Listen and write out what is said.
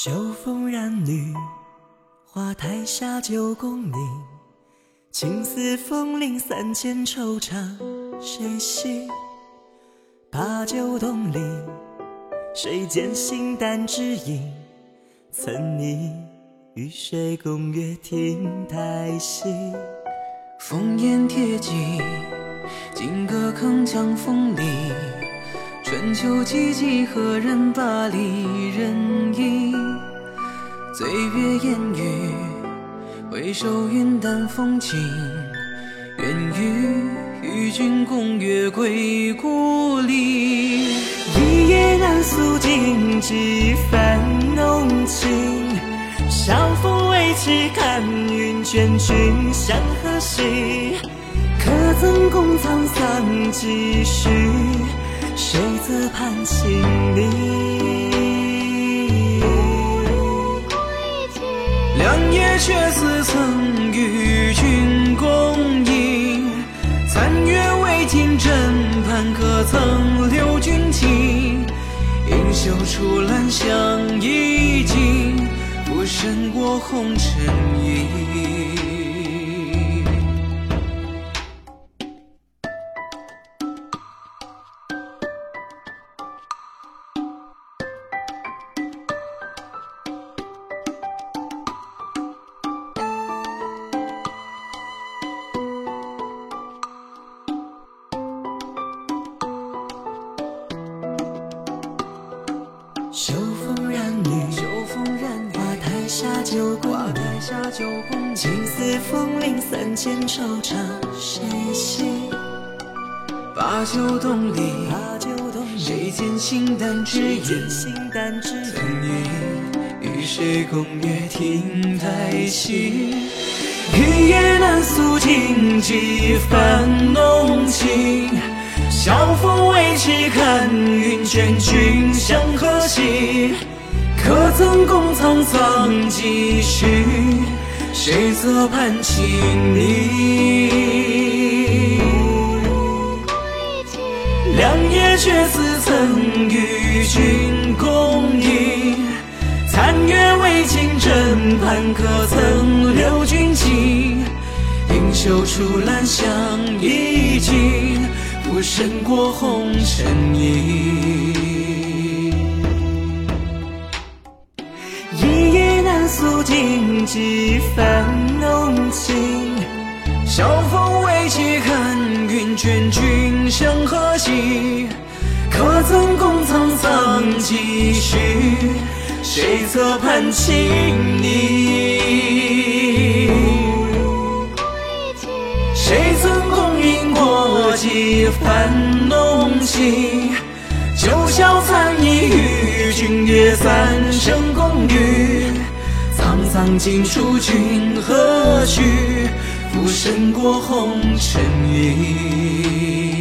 秋风染绿，花台下酒共饮。青丝风铃三千，惆怅谁系？把酒东篱，谁见形单只影？曾你与谁共阅亭台西？烽烟铁骑，金戈铿锵风里。春秋寂寂，何人把离人忆？醉月烟雨，回首云淡风轻。愿与与君共月归故里。一夜难诉尽几番浓情。晓风微起，看云卷，君向何兮？可曾共沧桑几许？自盼情离？良夜却似曾与君共饮，残月未尽枕畔，可曾留君情？盈袖处兰香已尽，浮生过红尘影。秋风染绿，秋风染，花台下酒共花。台下酒共饮。青丝风铃三千，惆怅谁系？把酒东篱，把酒东篱，谁见形单只谁影？见形单只曾影？与与谁共月亭台戏？一夜难诉尽几番浓情。晓风未起，看云卷，君向何兮？可曾共沧桑几许？谁择盼情离？良夜却似曾与君共饮，残月未尽枕畔，可曾留君情？盈袖处兰香已尽，胜过红尘意。一夜难诉尽几番浓情。晓风未起，看云卷，君向何夕？可曾共沧桑几许？谁侧畔情离？几番浓情？九霄残翼，与君约三生共浴。沧桑尽处，君何去？浮生过红尘影。